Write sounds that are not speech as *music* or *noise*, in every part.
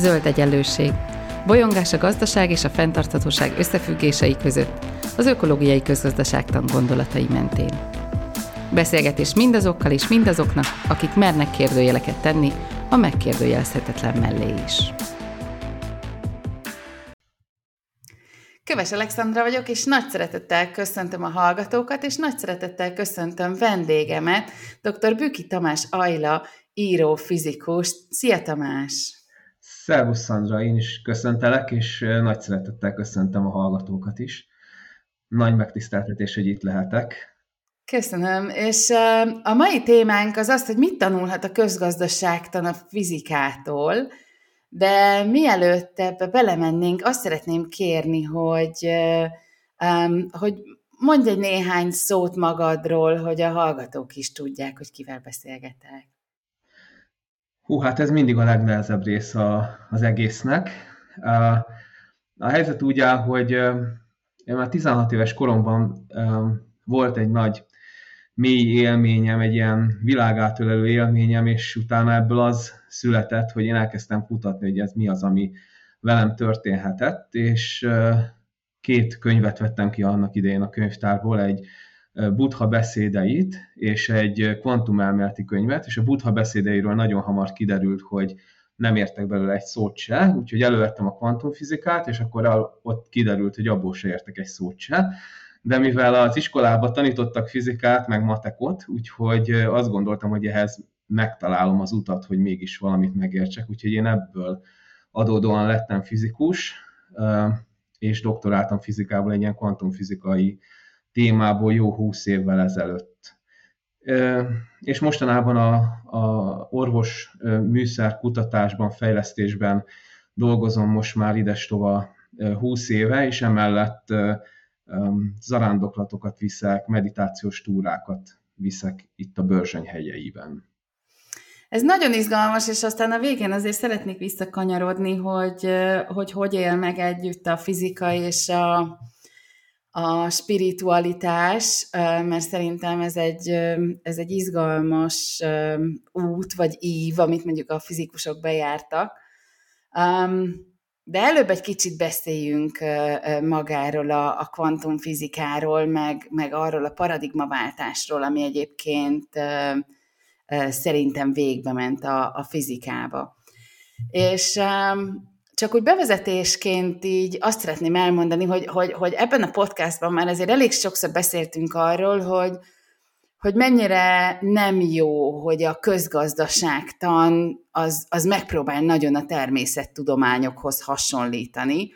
Zöld egyenlőség. Bolyongás a gazdaság és a fenntarthatóság összefüggései között, az ökológiai közgazdaságtan gondolatai mentén. Beszélgetés mindazokkal és mindazoknak, akik mernek kérdőjeleket tenni, a megkérdőjelezhetetlen mellé is. Köves Alexandra vagyok, és nagy szeretettel köszöntöm a hallgatókat, és nagy szeretettel köszöntöm vendégemet, dr. Büki Tamás Ajla, író, fizikus. Szia Tamás! Szervusz Szandra, én is köszöntelek, és nagy szeretettel köszöntöm a hallgatókat is. Nagy megtiszteltetés, hogy itt lehetek. Köszönöm, és a mai témánk az az, hogy mit tanulhat a közgazdaságtan a fizikától, de mielőtt ebbe belemennénk, azt szeretném kérni, hogy, hogy mondj egy néhány szót magadról, hogy a hallgatók is tudják, hogy kivel beszélgetek. Hú, hát ez mindig a legnehezebb rész a, az egésznek. A, helyzet úgy áll, hogy én már 16 éves koromban volt egy nagy mély élményem, egy ilyen világátölelő élményem, és utána ebből az született, hogy én elkezdtem kutatni, hogy ez mi az, ami velem történhetett, és két könyvet vettem ki annak idején a könyvtárból, egy Buddha beszédeit és egy kvantumelméleti könyvet, és a Buddha beszédeiről nagyon hamar kiderült, hogy nem értek belőle egy szót se, úgyhogy elővettem a kvantumfizikát, és akkor ott kiderült, hogy abból se értek egy szót se. De mivel az iskolában tanítottak fizikát, meg matekot, úgyhogy azt gondoltam, hogy ehhez megtalálom az utat, hogy mégis valamit megértsek, úgyhogy én ebből adódóan lettem fizikus, és doktoráltam fizikából egy ilyen kvantumfizikai témából jó húsz évvel ezelőtt. És mostanában a, a orvos műszer kutatásban, fejlesztésben dolgozom most már idestova 20 éve, és emellett zarándoklatokat viszek, meditációs túrákat viszek itt a Börzsöny hegyeiben. Ez nagyon izgalmas, és aztán a végén azért szeretnék visszakanyarodni, hogy hogy, hogy él meg együtt a fizika és a, a spiritualitás, mert szerintem ez egy, ez egy izgalmas út, vagy ív, amit mondjuk a fizikusok bejártak. De előbb egy kicsit beszéljünk magáról a, a kvantumfizikáról, meg, meg arról a paradigmaváltásról, ami egyébként szerintem végbe ment a, a fizikába. És csak úgy bevezetésként így azt szeretném elmondani, hogy, hogy, hogy ebben a podcastban már azért elég sokszor beszéltünk arról, hogy, hogy mennyire nem jó, hogy a közgazdaságtan az, az megpróbál nagyon a természettudományokhoz hasonlítani,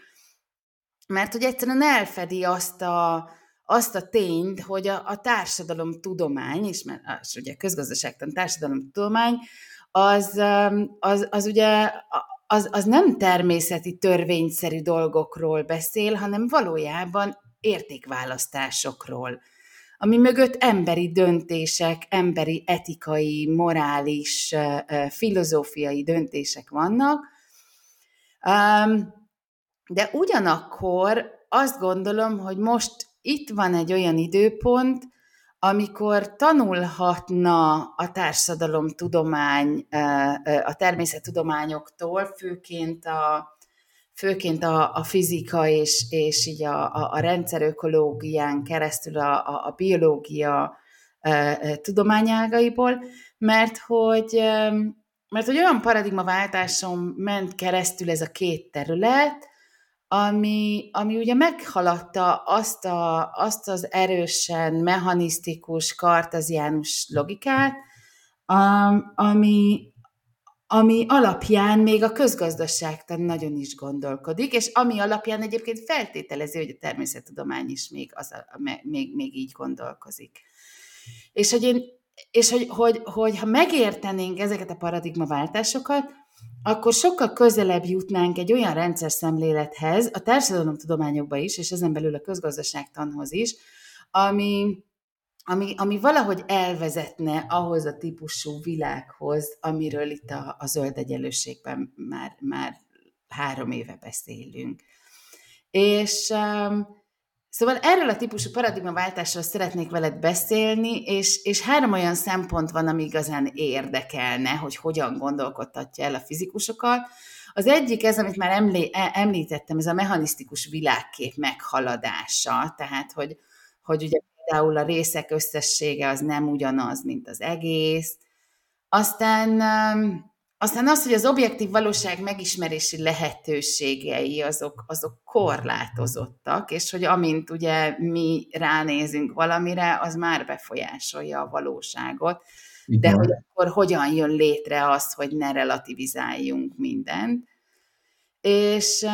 mert hogy egyszerűen elfedi azt a, azt a tényt, hogy a, a társadalomtudomány, és mert az, ugye közgazdaságtan társadalomtudomány, az, az, az ugye az, az nem természeti törvényszerű dolgokról beszél, hanem valójában értékválasztásokról, ami mögött emberi döntések, emberi etikai, morális, filozófiai döntések vannak. De ugyanakkor azt gondolom, hogy most itt van egy olyan időpont, amikor tanulhatna a társadalomtudomány a természettudományoktól, főként a, főként a, a fizika és, és így a, a, a rendszerökológián keresztül a, a, a biológia tudományágaiból, mert hogy, mert hogy olyan paradigmaváltáson ment keresztül ez a két terület, ami, ami ugye meghaladta azt, a, azt az erősen mechanisztikus, kartaziánus logikát, ami, ami alapján még a közgazdaságtan nagyon is gondolkodik, és ami alapján egyébként feltételezi, hogy a természettudomány is még, az a, még, még így gondolkozik. És hogy, én, és hogy, hogy, hogy ha megértenénk ezeket a paradigmaváltásokat, akkor sokkal közelebb jutnánk egy olyan rendszer szemlélethez, a társadalomtudományokba is, és ezen belül a közgazdaságtanhoz is, ami, ami, ami valahogy elvezetne ahhoz a típusú világhoz, amiről itt a, a zöld egyenlőségben már, már három éve beszélünk. És um, Szóval erről a típusú paradigmaváltásról szeretnék veled beszélni, és, és három olyan szempont van, ami igazán érdekelne, hogy hogyan gondolkodtatja el a fizikusokat. Az egyik ez, amit már emlé, e, említettem, ez a mechanisztikus világkép meghaladása, tehát hogy, hogy ugye például a részek összessége az nem ugyanaz, mint az egész. Aztán, aztán az, hogy az objektív valóság megismerési lehetőségei azok, azok korlátozottak, és hogy amint ugye mi ránézünk valamire, az már befolyásolja a valóságot. De hogy akkor hogyan jön létre az, hogy ne relativizáljunk mindent. És,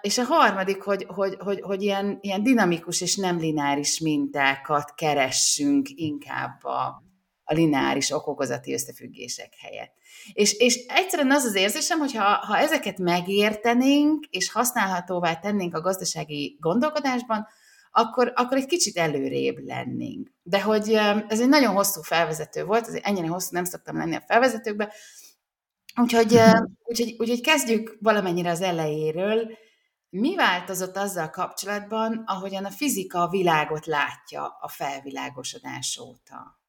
és a harmadik, hogy, hogy, hogy, hogy ilyen, ilyen dinamikus és nem lineáris mintákat keressünk inkább a, a lineáris okokozati összefüggések helyett. És, és egyszerűen az az érzésem, hogy ha, ha ezeket megértenénk, és használhatóvá tennénk a gazdasági gondolkodásban, akkor, akkor egy kicsit előrébb lennénk. De hogy ez egy nagyon hosszú felvezető volt, azért ennyire hosszú nem szoktam lenni a felvezetőkbe, úgyhogy, úgyhogy, úgyhogy kezdjük valamennyire az elejéről. Mi változott azzal kapcsolatban, ahogyan a fizika a világot látja a felvilágosodás óta?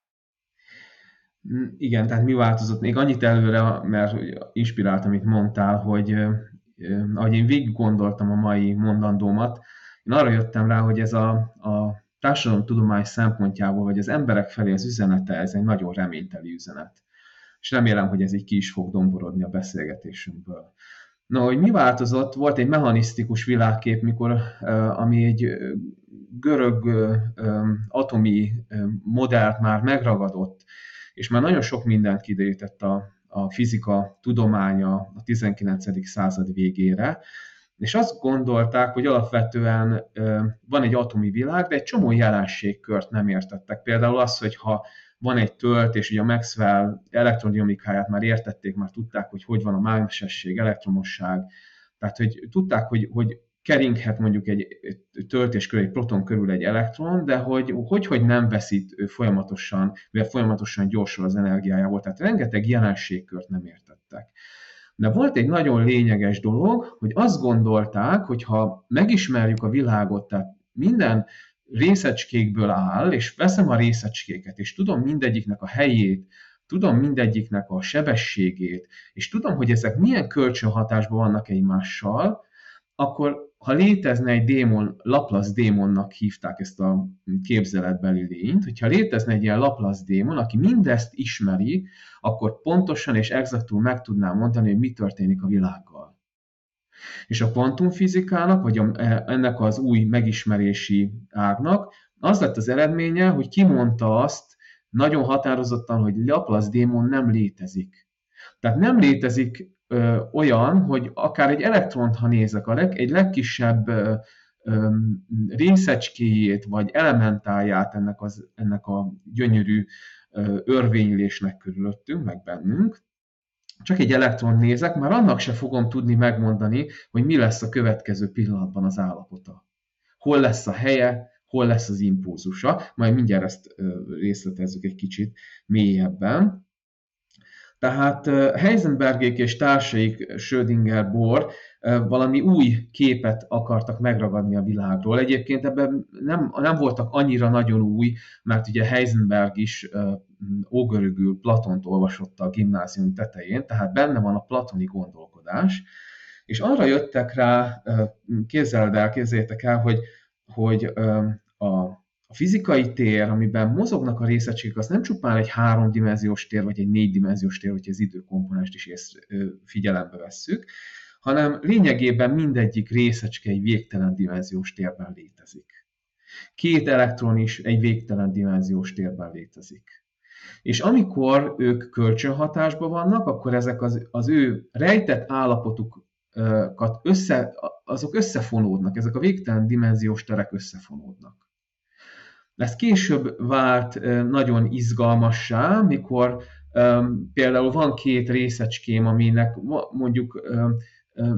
Igen, tehát mi változott? Még annyit előre, mert inspirált, amit mondtál, hogy ahogy én végig gondoltam a mai mondandómat, én arra jöttem rá, hogy ez a, a társadalomtudomány szempontjából, vagy az emberek felé az üzenete, ez egy nagyon reményteli üzenet. És remélem, hogy ez így ki is fog domborodni a beszélgetésünkből. Na, hogy mi változott? Volt egy mechanisztikus világkép, mikor, ami egy görög atomi modellt már megragadott, és már nagyon sok mindent kiderített a, a fizika tudománya a 19. század végére, és azt gondolták, hogy alapvetően van egy atomi világ, de egy csomó jelenségkört nem értettek. Például az, hogy ha van egy tölt, és ugye a Maxwell elektrodinamikáját már értették, már tudták, hogy hogy van a mágnesesség, elektromosság, tehát hogy tudták, hogy, hogy keringhet mondjuk egy töltés körül, egy proton körül egy elektron, de hogy, hogy, hogy nem veszít folyamatosan, vagy folyamatosan gyorsul az energiájából. Tehát rengeteg jelenségkört nem értettek. De volt egy nagyon lényeges dolog, hogy azt gondolták, hogy ha megismerjük a világot, tehát minden részecskékből áll, és veszem a részecskéket, és tudom mindegyiknek a helyét, tudom mindegyiknek a sebességét, és tudom, hogy ezek milyen kölcsönhatásban vannak egymással, akkor ha létezne egy démon, Laplace démonnak hívták ezt a képzeletbeli lényt, hogyha létezne egy ilyen Laplace démon, aki mindezt ismeri, akkor pontosan és exaktul meg tudná mondani, hogy mi történik a világgal. És a kvantumfizikának, vagy a, ennek az új megismerési ágnak az lett az eredménye, hogy kimondta azt nagyon határozottan, hogy Laplace démon nem létezik. Tehát nem létezik ö, olyan, hogy akár egy elektront, ha nézek, a leg, egy legkisebb részecskéjét vagy elementáját ennek, az, ennek a gyönyörű ö, örvénylésnek körülöttünk, meg bennünk, csak egy elektron nézek, már annak se fogom tudni megmondani, hogy mi lesz a következő pillanatban az állapota. Hol lesz a helye, hol lesz az impulzusa, majd mindjárt ezt részletezzük egy kicsit mélyebben. Tehát Heisenbergék és társaik, Schrödinger, Bohr valami új képet akartak megragadni a világról. Egyébként ebben nem, nem voltak annyira nagyon új, mert ugye Heisenberg is ógörögül Platont olvasott a gimnázium tetején, tehát benne van a platoni gondolkodás, és arra jöttek rá, képzeld el, képzeljétek el, hogy, hogy a a fizikai tér, amiben mozognak a részecskék, az nem csupán egy háromdimenziós tér, vagy egy négydimenziós tér, hogy az időkomponást is ész, figyelembe vesszük, hanem lényegében mindegyik részecske egy végtelen dimenziós térben létezik. Két elektron is egy végtelen dimenziós térben létezik. És amikor ők kölcsönhatásban vannak, akkor ezek az, az ő rejtett állapotukat össze, azok összefonódnak, ezek a végtelen dimenziós terek összefonódnak. Ez később vált nagyon izgalmassá, mikor például van két részecském, aminek mondjuk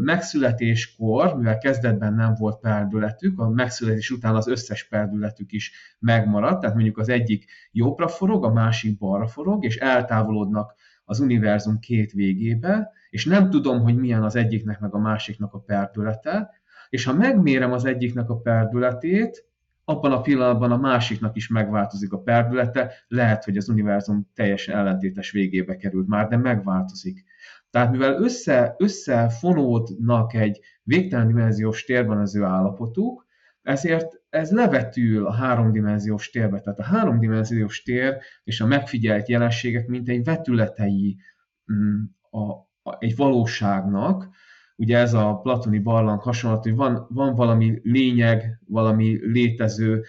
megszületéskor, mivel kezdetben nem volt perdületük, a megszületés után az összes perdületük is megmaradt, tehát mondjuk az egyik jobbra forog, a másik balra forog, és eltávolodnak az univerzum két végébe, és nem tudom, hogy milyen az egyiknek meg a másiknak a perdülete, és ha megmérem az egyiknek a perdületét, abban a pillanatban a másiknak is megváltozik a perdülete, lehet, hogy az univerzum teljesen ellentétes végébe került már, de megváltozik. Tehát mivel össze, összefonódnak egy végtelen dimenziós térben az ő állapotuk, ezért ez levetül a háromdimenziós térbe. Tehát a háromdimenziós tér és a megfigyelt jelenségek mint egy vetületei mm, a, a, egy valóságnak, ugye ez a platoni barlang hasonlat, hogy van, van valami lényeg, valami létező,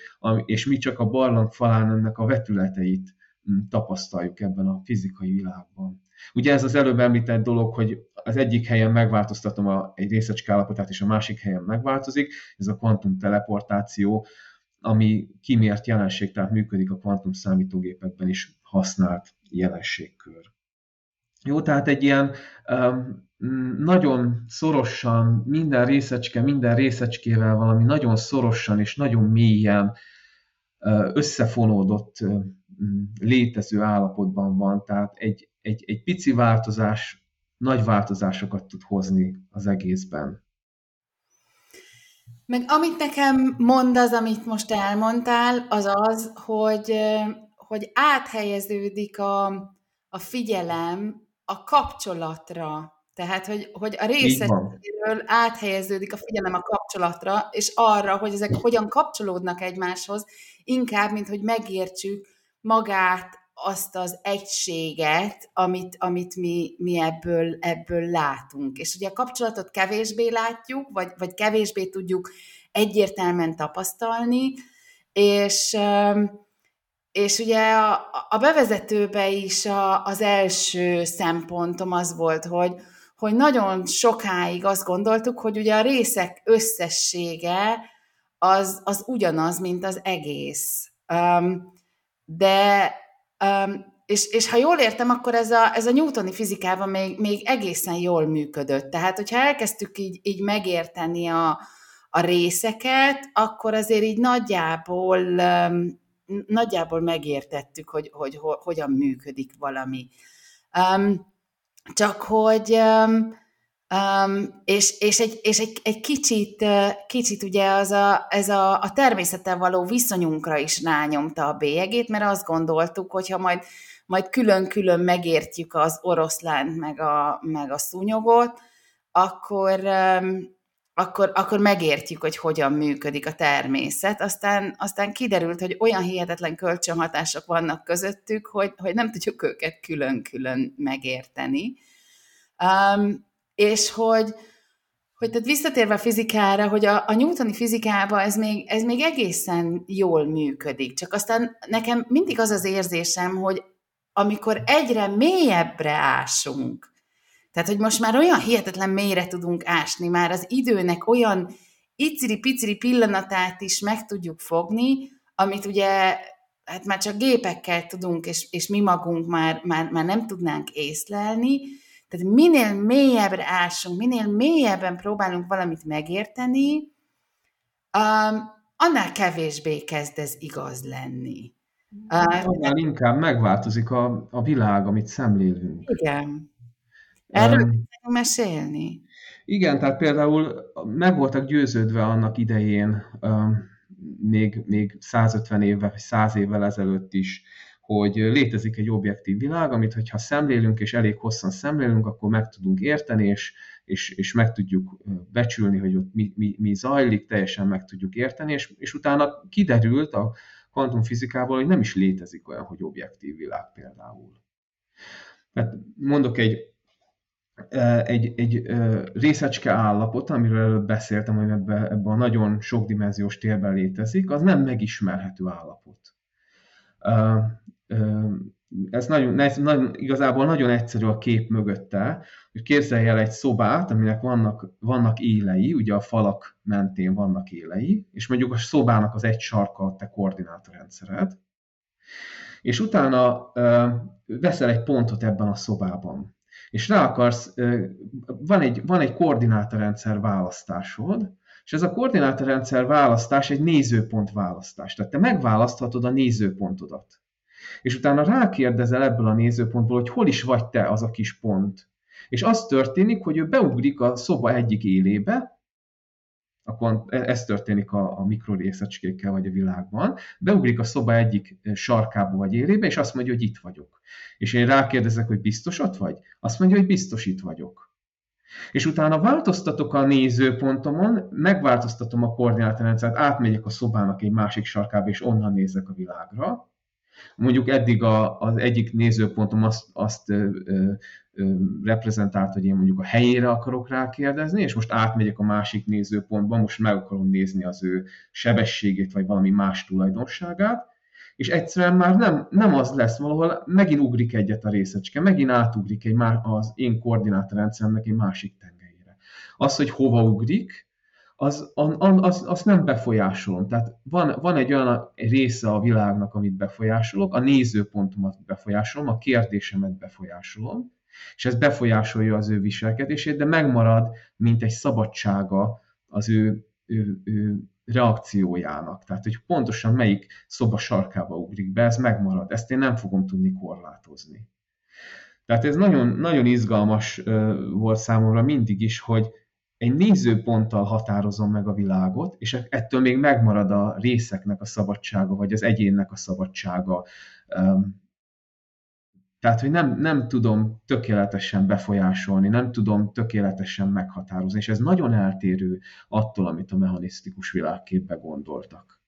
és mi csak a barlang falán ennek a vetületeit mm, tapasztaljuk ebben a fizikai világban. Ugye ez az előbb említett dolog, hogy az egyik helyen megváltoztatom a, egy részecske állapotát, és a másik helyen megváltozik, ez a kvantum teleportáció, ami kimért jelenség, tehát működik a kvantum számítógépekben is használt jelenségkör. Jó, tehát egy ilyen um, nagyon szorosan, minden részecske, minden részecskével valami nagyon szorosan és nagyon mélyen összefonódott uh, létező állapotban van, tehát egy, egy, egy pici változás nagy változásokat tud hozni az egészben. Meg amit nekem mond az, amit most elmondtál, az az, hogy, hogy áthelyeződik a, a figyelem a kapcsolatra. Tehát, hogy, hogy a részekről áthelyeződik a figyelem a kapcsolatra, és arra, hogy ezek hogyan kapcsolódnak egymáshoz, inkább, mint hogy megértsük magát azt az egységet, amit, amit mi, mi ebből, ebből látunk. És ugye a kapcsolatot kevésbé látjuk, vagy, vagy kevésbé tudjuk egyértelműen tapasztalni, és, és ugye a, a bevezetőbe is a, az első szempontom az volt, hogy, hogy nagyon sokáig azt gondoltuk, hogy ugye a részek összessége az, az ugyanaz, mint az egész. De Um, és, és ha jól értem, akkor ez a, ez a newtoni fizikában még, még egészen jól működött. Tehát, hogyha elkezdtük így, így megérteni a, a részeket, akkor azért így nagyjából, um, nagyjából megértettük, hogy, hogy, hogy hogyan működik valami. Um, csak hogy um, Um, és és, egy, és egy, egy kicsit, kicsit ugye az a, ez a, a természettel való viszonyunkra is rányomta a bélyegét, mert azt gondoltuk, hogy ha majd, majd külön-külön megértjük az oroszlánt meg a, meg a szúnyogot, akkor, akkor, akkor megértjük, hogy hogyan működik a természet. Aztán, aztán kiderült, hogy olyan hihetetlen kölcsönhatások vannak közöttük, hogy, hogy nem tudjuk őket külön-külön megérteni. Um, és hogy, hogy tehát visszatérve a fizikára, hogy a, a newtoni fizikában ez még, ez még egészen jól működik. Csak aztán nekem mindig az az érzésem, hogy amikor egyre mélyebbre ásunk, tehát, hogy most már olyan hihetetlen mélyre tudunk ásni, már az időnek olyan iciri-piciri pillanatát is meg tudjuk fogni, amit ugye hát már csak gépekkel tudunk, és, és mi magunk már, már, már nem tudnánk észlelni, tehát minél mélyebbre ásunk, minél mélyebben próbálunk valamit megérteni, um, annál kevésbé kezd ez igaz lenni. Uh, annál inkább megváltozik a, a világ, amit szemlélünk. Igen. Erről um, mesélni. Igen, tehát például meg voltak győződve annak idején, um, még, még 150 évvel, vagy 100 évvel ezelőtt is, hogy létezik egy objektív világ, amit hogyha szemlélünk, és elég hosszan szemlélünk, akkor meg tudunk érteni, és, és, és meg tudjuk becsülni, hogy ott mi, mi, mi zajlik, teljesen meg tudjuk érteni, és, és utána kiderült a kvantumfizikából, hogy nem is létezik olyan, hogy objektív világ például. Tehát mondok egy, egy, egy részecske állapot, amiről előbb beszéltem, hogy ebben ebbe a nagyon sokdimenziós térben létezik, az nem megismerhető állapot. Ez nagyon, ez nagyon, igazából nagyon egyszerű a kép mögötte, hogy képzelj el egy szobát, aminek vannak, vannak élei, ugye a falak mentén vannak élei, és mondjuk a szobának az egy sarka a te koordinátorrendszered, és utána veszel egy pontot ebben a szobában, és rá akarsz, van, egy, van egy koordinátorrendszer választásod, és ez a koordinátorrendszer választás egy nézőpont választás. Tehát te megválaszthatod a nézőpontodat és utána rákérdezel ebből a nézőpontból, hogy hol is vagy te az a kis pont. És az történik, hogy ő beugrik a szoba egyik élébe, akkor ez történik a, a mikrorészecskékkel vagy a világban, beugrik a szoba egyik sarkába vagy élébe, és azt mondja, hogy itt vagyok. És én rákérdezek, hogy biztos ott vagy? Azt mondja, hogy biztos itt vagyok. És utána változtatok a nézőpontomon, megváltoztatom a koordinátorrendszert, átmegyek a szobának egy másik sarkába, és onnan nézek a világra. Mondjuk eddig a, az egyik nézőpontom azt, azt ö, ö, ö, reprezentált, hogy én mondjuk a helyére akarok rákérdezni, és most átmegyek a másik nézőpontba, most meg akarom nézni az ő sebességét, vagy valami más tulajdonságát, és egyszerűen már nem, nem az lesz, valahol megint ugrik egyet a részecske, megint átugrik egy már az én koordinátorrendszeremnek egy másik tengelyére. Az, hogy hova ugrik, az, az, az nem befolyásolom. Tehát van, van egy olyan része a világnak, amit befolyásolok, a nézőpontomat befolyásolom, a kérdésemet befolyásolom, és ez befolyásolja az ő viselkedését, de megmarad, mint egy szabadsága az ő, ő, ő reakciójának. Tehát, hogy pontosan melyik szoba sarkába ugrik be, ez megmarad. Ezt én nem fogom tudni korlátozni. Tehát ez nagyon, nagyon izgalmas volt számomra mindig is, hogy egy nézőponttal határozom meg a világot, és ettől még megmarad a részeknek a szabadsága, vagy az egyénnek a szabadsága. Tehát, hogy nem, nem tudom tökéletesen befolyásolni, nem tudom tökéletesen meghatározni, és ez nagyon eltérő attól, amit a mechanisztikus világképbe gondoltak.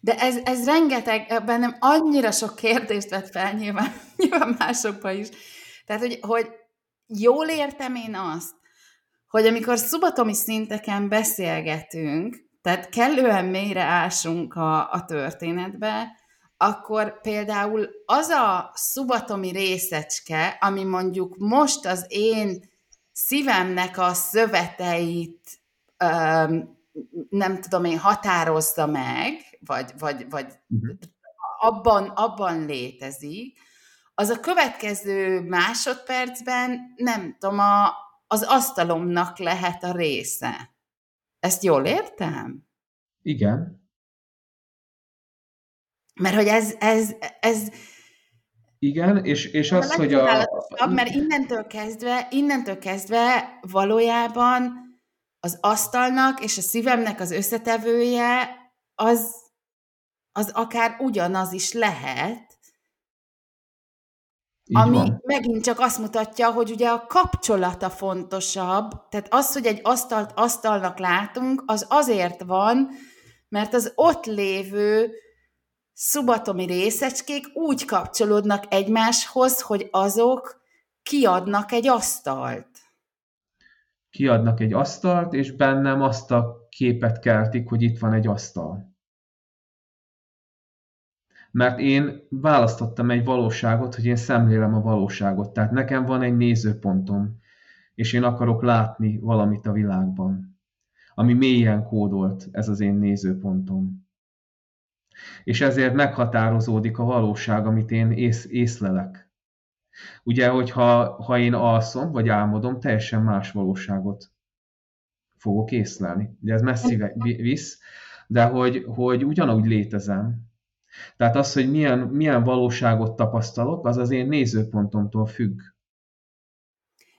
De ez, ez rengeteg, bennem annyira sok kérdést vett fel, nyilván, nyilván másokba is. Tehát, hogy, hogy jól értem én azt, hogy amikor szubatomi szinteken beszélgetünk, tehát kellően mélyre ásunk a, a történetbe, akkor például az a szubatomi részecske, ami mondjuk most az én szívemnek a szöveteit öm, nem tudom én, határozza meg, vagy, vagy, vagy uh-huh. abban, abban létezik, az a következő másodpercben, nem tudom, a, az asztalomnak lehet a része. Ezt jól értem? Igen. Mert hogy ez, ez, ez igen, és, és az, hogy a... Mert innentől kezdve, innentől kezdve valójában az asztalnak és a szívemnek az összetevője az, az akár ugyanaz is lehet, így ami van. megint csak azt mutatja, hogy ugye a kapcsolata fontosabb, tehát az, hogy egy asztalt asztalnak látunk, az azért van, mert az ott lévő szubatomi részecskék úgy kapcsolódnak egymáshoz, hogy azok kiadnak egy asztalt. Kiadnak egy asztalt, és bennem azt a képet keltik, hogy itt van egy asztal. Mert én választottam egy valóságot, hogy én szemlélem a valóságot. Tehát nekem van egy nézőpontom, és én akarok látni valamit a világban, ami mélyen kódolt, ez az én nézőpontom és ezért meghatározódik a valóság, amit én ész, észlelek. Ugye, hogyha ha én alszom, vagy álmodom, teljesen más valóságot fogok észlelni. Ugye ez messzi visz, de hogy, hogy ugyanúgy létezem. Tehát az, hogy milyen, milyen valóságot tapasztalok, az az én nézőpontomtól függ.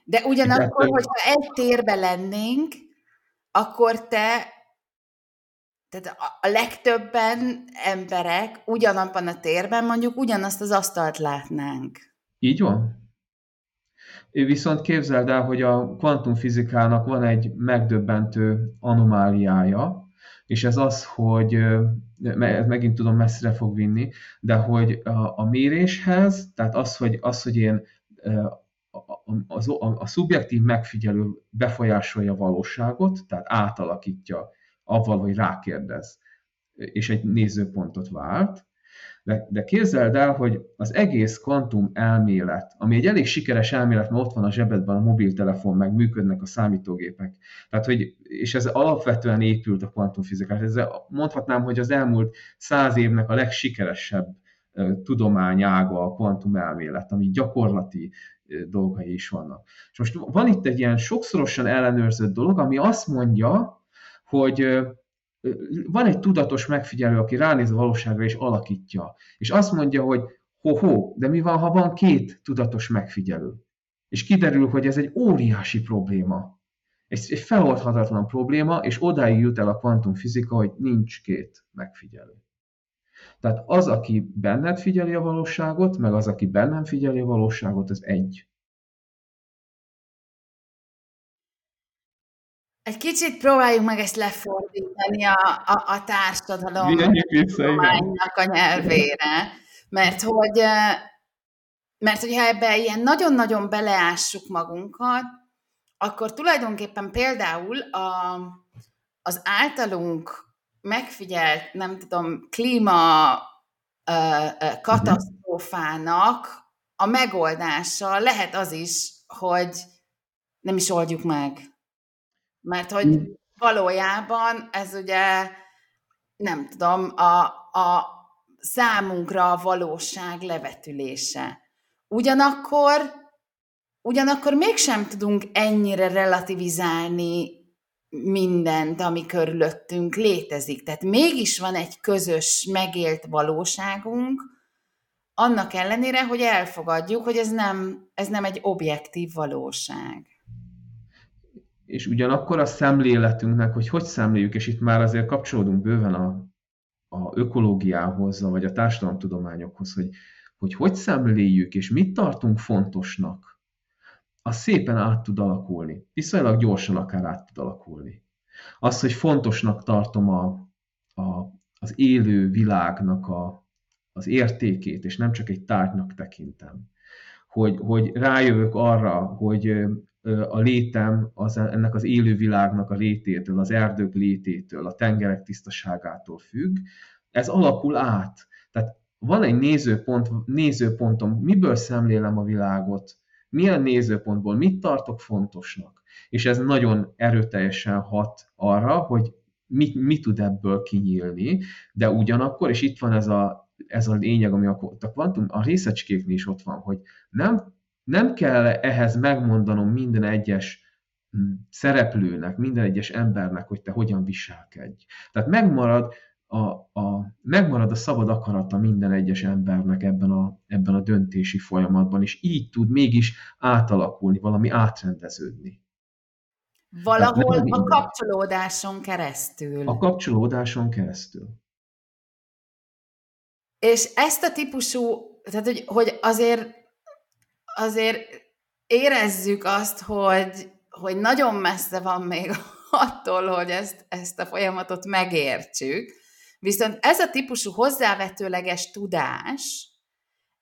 De ugyanakkor, hogyha egy térbe lennénk, akkor te tehát a legtöbben emberek ugyanabban a térben mondjuk ugyanazt az asztalt látnánk. Így van. Viszont képzeld el, hogy a kvantumfizikának van egy megdöbbentő anomáliája, és ez az, hogy megint tudom messzire fog vinni, de hogy a, a méréshez, tehát az, hogy, az, hogy én a, a, a, a szubjektív megfigyelő befolyásolja a valóságot, tehát átalakítja avval, hogy rákérdez, és egy nézőpontot vált, de, de képzeld el, hogy az egész kvantum elmélet, ami egy elég sikeres elmélet, mert ott van a zsebedben a mobiltelefon, meg működnek a számítógépek. Tehát, hogy, és ez alapvetően épült a kvantumfizikás. Ezzel mondhatnám, hogy az elmúlt száz évnek a legsikeresebb tudományága a kvantum elmélet, ami gyakorlati dolgai is vannak. És most van itt egy ilyen sokszorosan ellenőrzött dolog, ami azt mondja, hogy van egy tudatos megfigyelő, aki ránéz a valóságra és alakítja, és azt mondja, hogy ho-ho, de mi van, ha van két tudatos megfigyelő? És kiderül, hogy ez egy óriási probléma. egy, egy feloldhatatlan probléma, és odáig jut el a kvantumfizika, hogy nincs két megfigyelő. Tehát az, aki benned figyeli a valóságot, meg az, aki bennem figyeli a valóságot, az egy. Egy kicsit próbáljuk meg ezt lefordítani a, a, a társadalom a nyelvére, mert hogy, mert hogyha ebbe ilyen nagyon-nagyon beleássuk magunkat, akkor tulajdonképpen például a, az általunk megfigyelt, nem tudom, klíma katasztrófának a megoldása lehet az is, hogy nem is oldjuk meg. Mert hogy mm. valójában ez ugye, nem tudom, a, a számunkra a valóság levetülése. Ugyanakkor, ugyanakkor mégsem tudunk ennyire relativizálni mindent, ami körülöttünk létezik. Tehát mégis van egy közös, megélt valóságunk, annak ellenére, hogy elfogadjuk, hogy ez nem, ez nem egy objektív valóság. És ugyanakkor a szemléletünknek, hogy hogy szemléljük, és itt már azért kapcsolódunk bőven a, a ökológiához, vagy a társadalomtudományokhoz, hogy, hogy hogy szemléljük, és mit tartunk fontosnak, az szépen át tud alakulni. Viszonylag gyorsan akár át tud alakulni. Az, hogy fontosnak tartom a, a, az élő világnak a, az értékét, és nem csak egy tárgynak tekintem. Hogy, hogy rájövök arra, hogy a létem az, ennek az élő világnak a lététől, az erdők lététől, a tengerek tisztaságától függ, ez alakul át. Tehát van egy nézőpont, nézőpontom, miből szemlélem a világot, milyen nézőpontból mit tartok fontosnak. És ez nagyon erőteljesen hat arra, hogy mi, mi tud ebből kinyílni, de ugyanakkor, és itt van ez a, ez a lényeg, ami a, a kvantum, a részecskéknél is ott van, hogy nem, nem kell ehhez megmondanom minden egyes hm, szereplőnek, minden egyes embernek, hogy te hogyan viselkedj. Tehát megmarad a, a, megmarad a szabad akarata minden egyes embernek ebben a, ebben a döntési folyamatban, és így tud mégis átalakulni, valami átrendeződni. Valahol a minden. kapcsolódáson keresztül. A kapcsolódáson keresztül. És ezt a típusú, tehát hogy, hogy azért, azért érezzük azt, hogy, hogy nagyon messze van még *laughs* attól, hogy ezt, ezt a folyamatot megértsük, Viszont ez a típusú hozzávetőleges tudás,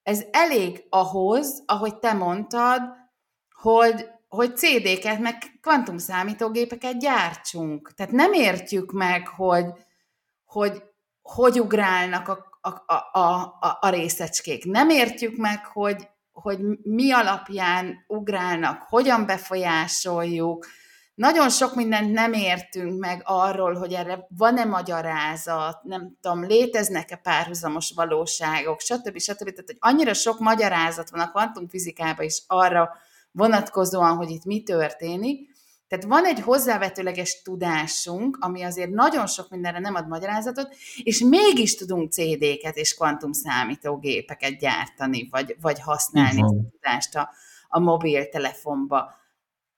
ez elég ahhoz, ahogy te mondtad, hogy, hogy CD-ket, meg kvantumszámítógépeket gyártsunk. Tehát nem értjük meg, hogy hogy, hogy ugrálnak a, a, a, a, a részecskék. Nem értjük meg, hogy, hogy mi alapján ugrálnak, hogyan befolyásoljuk, nagyon sok mindent nem értünk meg arról, hogy erre van-e magyarázat, nem tudom, léteznek-e párhuzamos valóságok, stb. stb. Tehát, hogy annyira sok magyarázat van a kvantumfizikában is arra vonatkozóan, hogy itt mi történik. Tehát van egy hozzávetőleges tudásunk, ami azért nagyon sok mindenre nem ad magyarázatot, és mégis tudunk CD-ket és kvantumszámítógépeket gyártani, vagy, vagy használni a tudást a, a mobiltelefonba.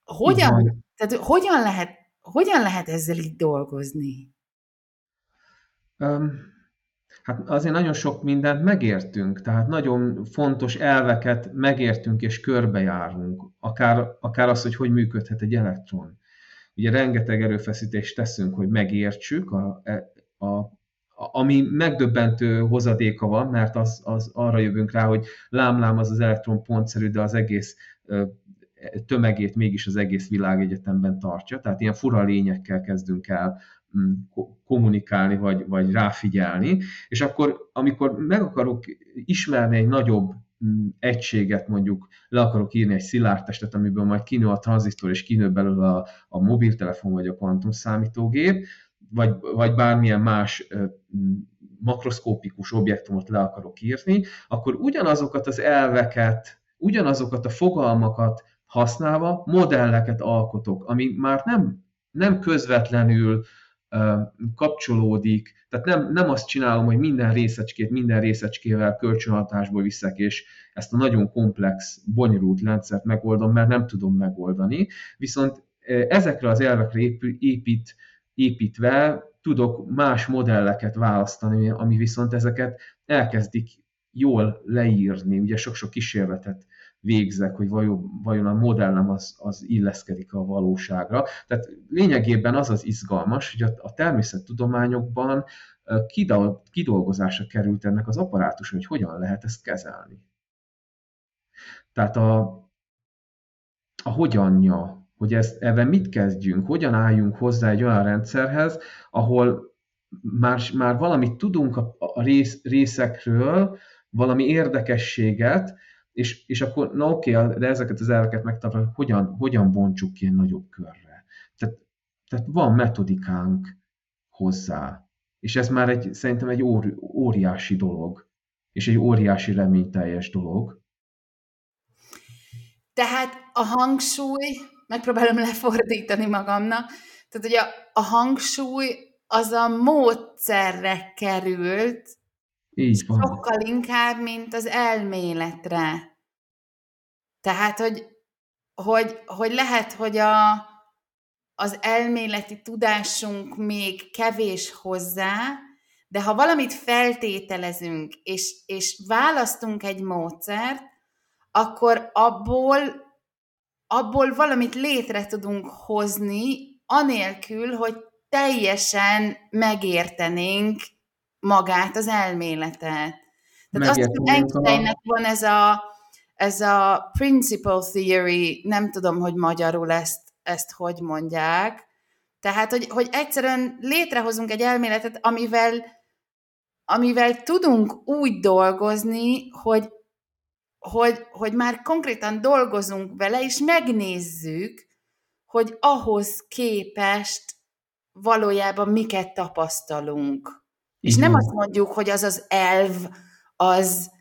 Hogyan, tehát hogyan lehet, hogyan lehet ezzel így dolgozni? Um, hát azért nagyon sok mindent megértünk, tehát nagyon fontos elveket megértünk és körbejárunk, akár, akár az, hogy hogy működhet egy elektron. Ugye rengeteg erőfeszítést teszünk, hogy megértsük, a, e, a, a, ami megdöbbentő hozadéka van, mert az, az arra jövünk rá, hogy lámlám az az elektron pontszerű, de az egész tömegét mégis az egész világegyetemben tartja, tehát ilyen fura lényekkel kezdünk el kommunikálni, vagy, vagy ráfigyelni, és akkor, amikor meg akarok ismerni egy nagyobb mm, egységet, mondjuk le akarok írni egy szilárd testet, amiből majd kinő a tranzisztor, és kinő belőle a, a mobiltelefon, vagy a kvantumszámítógép, vagy, vagy bármilyen más mm, makroszkópikus objektumot le akarok írni, akkor ugyanazokat az elveket, ugyanazokat a fogalmakat használva modelleket alkotok, ami már nem, nem közvetlenül kapcsolódik, tehát nem, nem azt csinálom, hogy minden részecskét minden részecskével kölcsönhatásból viszek, és ezt a nagyon komplex, bonyolult rendszert megoldom, mert nem tudom megoldani, viszont ezekre az elvekre épít, építve tudok más modelleket választani, ami viszont ezeket elkezdik jól leírni. Ugye sok-sok kísérletet végzek, hogy vajon, vajon a modellem az, az illeszkedik a valóságra. Tehát lényegében az az izgalmas, hogy a, a természettudományokban kidolgozásra került ennek az apparátus, hogy hogyan lehet ezt kezelni. Tehát a, a hogyanja, hogy ezt, ebben mit kezdjünk, hogyan álljunk hozzá egy olyan rendszerhez, ahol már, már valamit tudunk a, a rész, részekről, valami érdekességet, és, és akkor, na oké, de ezeket az elveket megtartani, hogyan, hogyan bontsuk ki egy nagyobb körre. Tehát, tehát van metodikánk hozzá. És ez már egy, szerintem egy óri, óriási dolog, és egy óriási reményteljes dolog. Tehát a hangsúly, megpróbálom lefordítani magamnak, tehát hogy a, a hangsúly az a módszerre került, így van. Sokkal inkább, mint az elméletre. Tehát, hogy, hogy, hogy lehet, hogy a, az elméleti tudásunk még kevés hozzá, de ha valamit feltételezünk, és, és választunk egy módszert, akkor abból, abból valamit létre tudunk hozni, anélkül, hogy teljesen megértenénk magát, az elméletet. Tehát azt hiszem, Einsteinnek van ez a, ez a principle theory, nem tudom, hogy magyarul ezt, ezt hogy mondják, tehát, hogy, hogy egyszerűen létrehozunk egy elméletet, amivel, amivel tudunk úgy dolgozni, hogy, hogy, hogy már konkrétan dolgozunk vele, és megnézzük, hogy ahhoz képest valójában miket tapasztalunk. És nem azt mondjuk, hogy az az elv, az,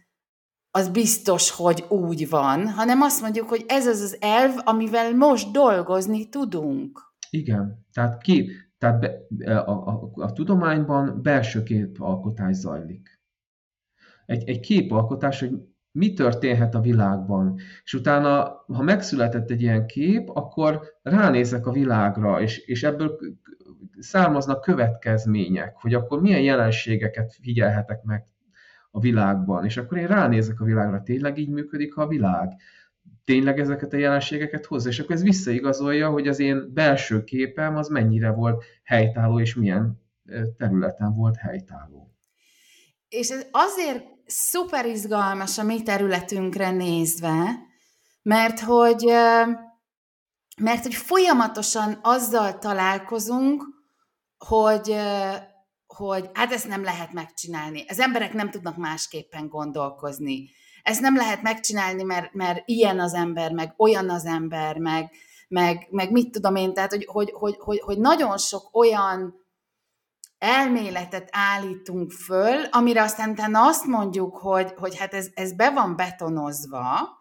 az biztos, hogy úgy van, hanem azt mondjuk, hogy ez az az elv, amivel most dolgozni tudunk. Igen, tehát ki, tehát be, a, a, a, a tudományban belső képalkotás zajlik. Egy, egy képalkotás, hogy mi történhet a világban. És utána, ha megszületett egy ilyen kép, akkor ránézek a világra, és, és ebből származnak következmények, hogy akkor milyen jelenségeket figyelhetek meg a világban, és akkor én ránézek a világra, tényleg így működik a világ, tényleg ezeket a jelenségeket hozza, és akkor ez visszaigazolja, hogy az én belső képem az mennyire volt helytálló, és milyen területen volt helytálló. És ez azért szuper izgalmas a mi területünkre nézve, mert hogy, mert hogy folyamatosan azzal találkozunk, hogy, hogy hát ezt nem lehet megcsinálni. Az emberek nem tudnak másképpen gondolkozni. Ezt nem lehet megcsinálni, mert, mert ilyen az ember, meg olyan az ember, meg, meg, meg mit tudom én, tehát hogy, hogy, hogy, hogy, hogy nagyon sok olyan elméletet állítunk föl, amire aztán utána azt mondjuk, hogy, hogy hát ez, ez be van betonozva,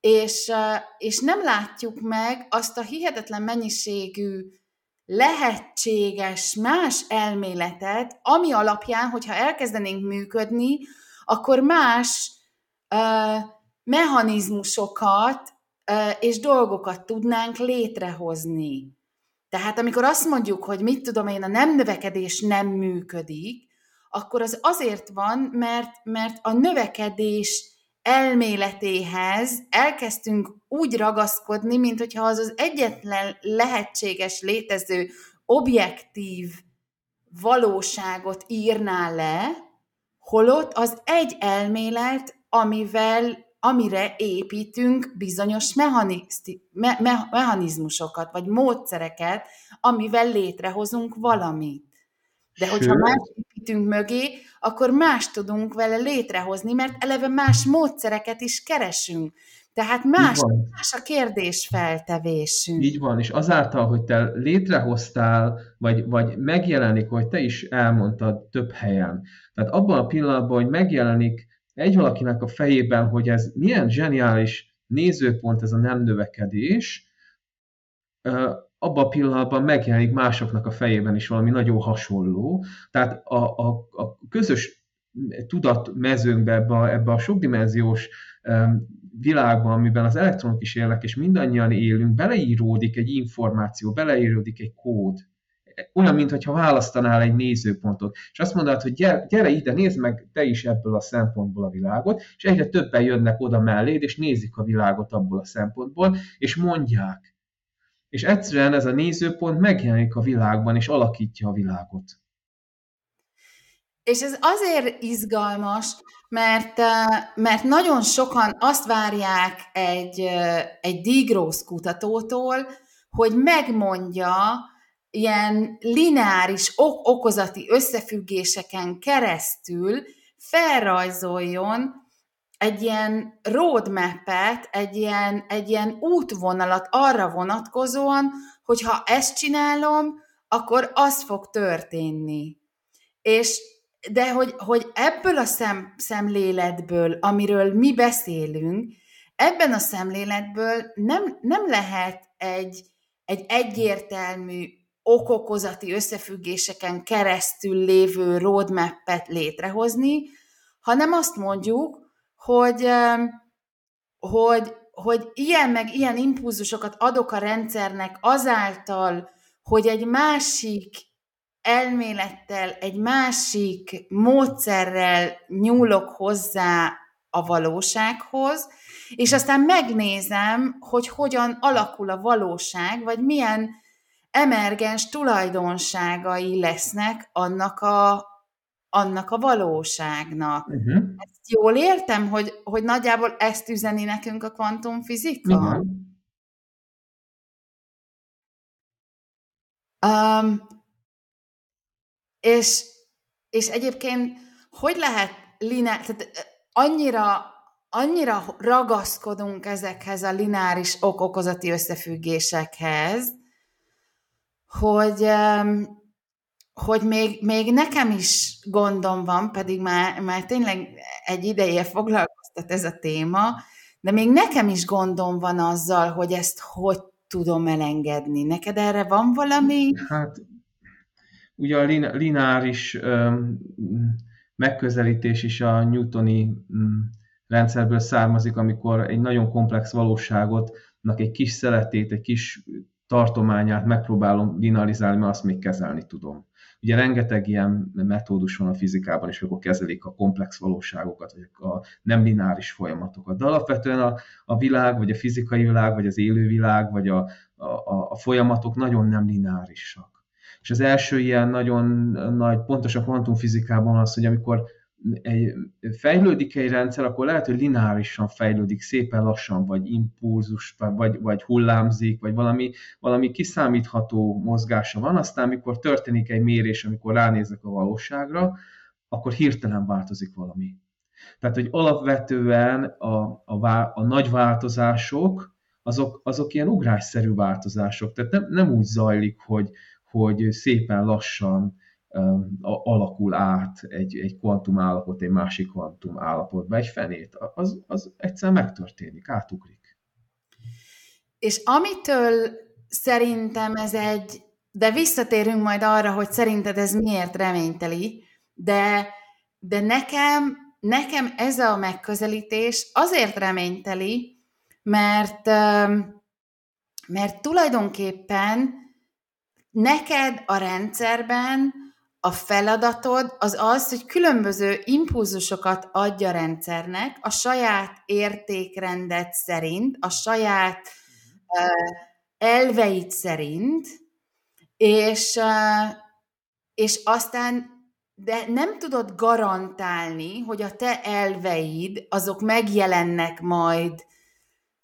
és, és nem látjuk meg azt a hihetetlen mennyiségű lehetséges más elméletet, ami alapján, hogyha elkezdenénk működni, akkor más uh, mechanizmusokat uh, és dolgokat tudnánk létrehozni. Tehát amikor azt mondjuk, hogy mit tudom én, a nem növekedés nem működik, akkor az azért van, mert, mert a növekedés elméletéhez elkezdtünk úgy ragaszkodni, mint hogyha az az egyetlen lehetséges létező objektív valóságot írná le, holott az egy elmélet, amivel, amire építünk bizonyos me, me, mechanizmusokat, vagy módszereket, amivel létrehozunk valamit. De Sőt. hogyha más építünk mögé, akkor más tudunk vele létrehozni, mert eleve más módszereket is keresünk. Tehát más, más a kérdésfeltevésünk. Így van, és azáltal, hogy te létrehoztál, vagy, vagy megjelenik, hogy te is elmondtad több helyen. Tehát abban a pillanatban, hogy megjelenik egy valakinek a fejében, hogy ez milyen zseniális nézőpont ez a nem növekedés, abban a pillanatban megjelenik másoknak a fejében is valami nagyon hasonló. Tehát a, a, a közös tudatmezőnkbe, ebbe a, ebbe a sokdimenziós um, világban, amiben az elektronok is élnek, és mindannyian élünk, beleíródik egy információ, beleíródik egy kód. Olyan, mintha választanál egy nézőpontot, és azt mondod, hogy gyere, gyere ide, nézd meg te is ebből a szempontból a világot, és egyre többen jönnek oda melléd, és nézik a világot abból a szempontból, és mondják. És egyszerűen ez a nézőpont megjelenik a világban, és alakítja a világot. És ez azért izgalmas, mert, mert nagyon sokan azt várják egy, egy digrósz kutatótól, hogy megmondja ilyen lineáris ok- okozati összefüggéseken keresztül felrajzoljon egy ilyen roadmap-et, egy ilyen, egy ilyen útvonalat arra vonatkozóan, hogy ha ezt csinálom, akkor az fog történni. És de hogy, hogy ebből a szem, szemléletből, amiről mi beszélünk, ebben a szemléletből nem, nem lehet egy, egy egyértelmű okokozati összefüggéseken keresztül lévő roadmap-et létrehozni, hanem azt mondjuk, hogy, hogy, hogy ilyen meg ilyen impulzusokat adok a rendszernek azáltal, hogy egy másik elmélettel, egy másik módszerrel nyúlok hozzá a valósághoz, és aztán megnézem, hogy hogyan alakul a valóság, vagy milyen emergens tulajdonságai lesznek annak a, annak a valóságnak. Uh-huh. Ezt jól értem, hogy, hogy nagyjából ezt üzeni nekünk a kvantumfizika? Igen. Um, és, és egyébként hogy lehet lineáris, tehát annyira, annyira ragaszkodunk ezekhez a lineáris ok-okozati összefüggésekhez, hogy, hogy még, még nekem is gondom van, pedig már, már tényleg egy ideje foglalkoztat ez a téma, de még nekem is gondom van azzal, hogy ezt hogy tudom elengedni. Neked erre van valami? Hát ugye a lineáris megközelítés is a newtoni mm, rendszerből származik, amikor egy nagyon komplex valóságot, egy kis szeletét, egy kis tartományát megpróbálom linearizálni, mert azt még kezelni tudom. Ugye rengeteg ilyen metódus van a fizikában is, amikor kezelik a komplex valóságokat, vagy a nem lineáris folyamatokat. De alapvetően a, a világ, vagy a fizikai világ, vagy az élővilág, vagy a, a, a folyamatok nagyon nem lineárisak. És az első ilyen nagyon nagy, pontos a kvantumfizikában az, hogy amikor egy, fejlődik egy rendszer, akkor lehet, hogy lineárisan fejlődik, szépen lassan, vagy impulzus, vagy, vagy hullámzik, vagy valami, valami kiszámítható mozgása van, aztán amikor történik egy mérés, amikor ránézek a valóságra, akkor hirtelen változik valami. Tehát, hogy alapvetően a, a, a nagy változások, azok, azok ilyen ugrásszerű változások. Tehát nem, nem úgy zajlik, hogy, hogy szépen lassan alakul át egy, egy kvantum állapot egy másik kvantum állapotba, egy fenét, az, az egyszer megtörténik, átugrik. És amitől szerintem ez egy, de visszatérünk majd arra, hogy szerinted ez miért reményteli, de, de nekem, nekem ez a megközelítés azért reményteli, mert, mert tulajdonképpen neked a rendszerben a feladatod az az, hogy különböző impulzusokat adja a rendszernek a saját értékrendet szerint, a saját uh, elveit szerint, és, uh, és aztán de nem tudod garantálni, hogy a te elveid azok megjelennek majd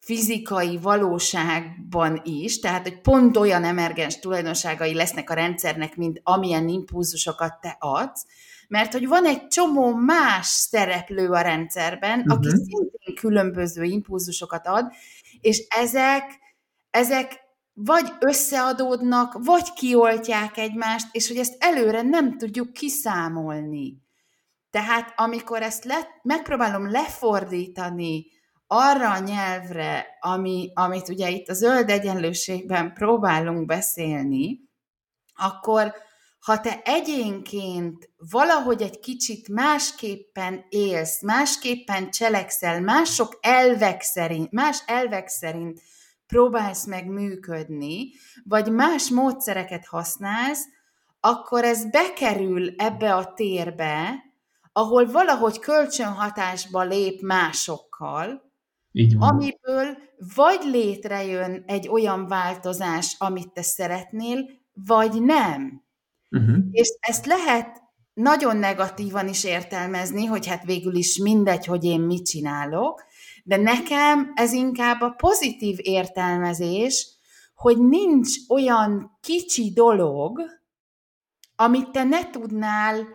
fizikai valóságban is, tehát hogy pont olyan emergens tulajdonságai lesznek a rendszernek, mint amilyen impulzusokat te adsz, mert hogy van egy csomó más szereplő a rendszerben, uh-huh. aki szintén különböző impulzusokat ad, és ezek, ezek vagy összeadódnak, vagy kioltják egymást, és hogy ezt előre nem tudjuk kiszámolni. Tehát amikor ezt le, megpróbálom lefordítani arra a nyelvre, ami, amit ugye itt a zöld egyenlőségben próbálunk beszélni, akkor ha te egyénként valahogy egy kicsit másképpen élsz, másképpen cselekszel, mások elvek szerint, más elvek szerint próbálsz meg működni, vagy más módszereket használsz, akkor ez bekerül ebbe a térbe, ahol valahogy kölcsönhatásba lép másokkal, Így van. amiből vagy létrejön egy olyan változás, amit te szeretnél, vagy nem. Uh-huh. És ezt lehet nagyon negatívan is értelmezni, hogy hát végül is mindegy, hogy én mit csinálok, de nekem ez inkább a pozitív értelmezés, hogy nincs olyan kicsi dolog, amit te ne tudnál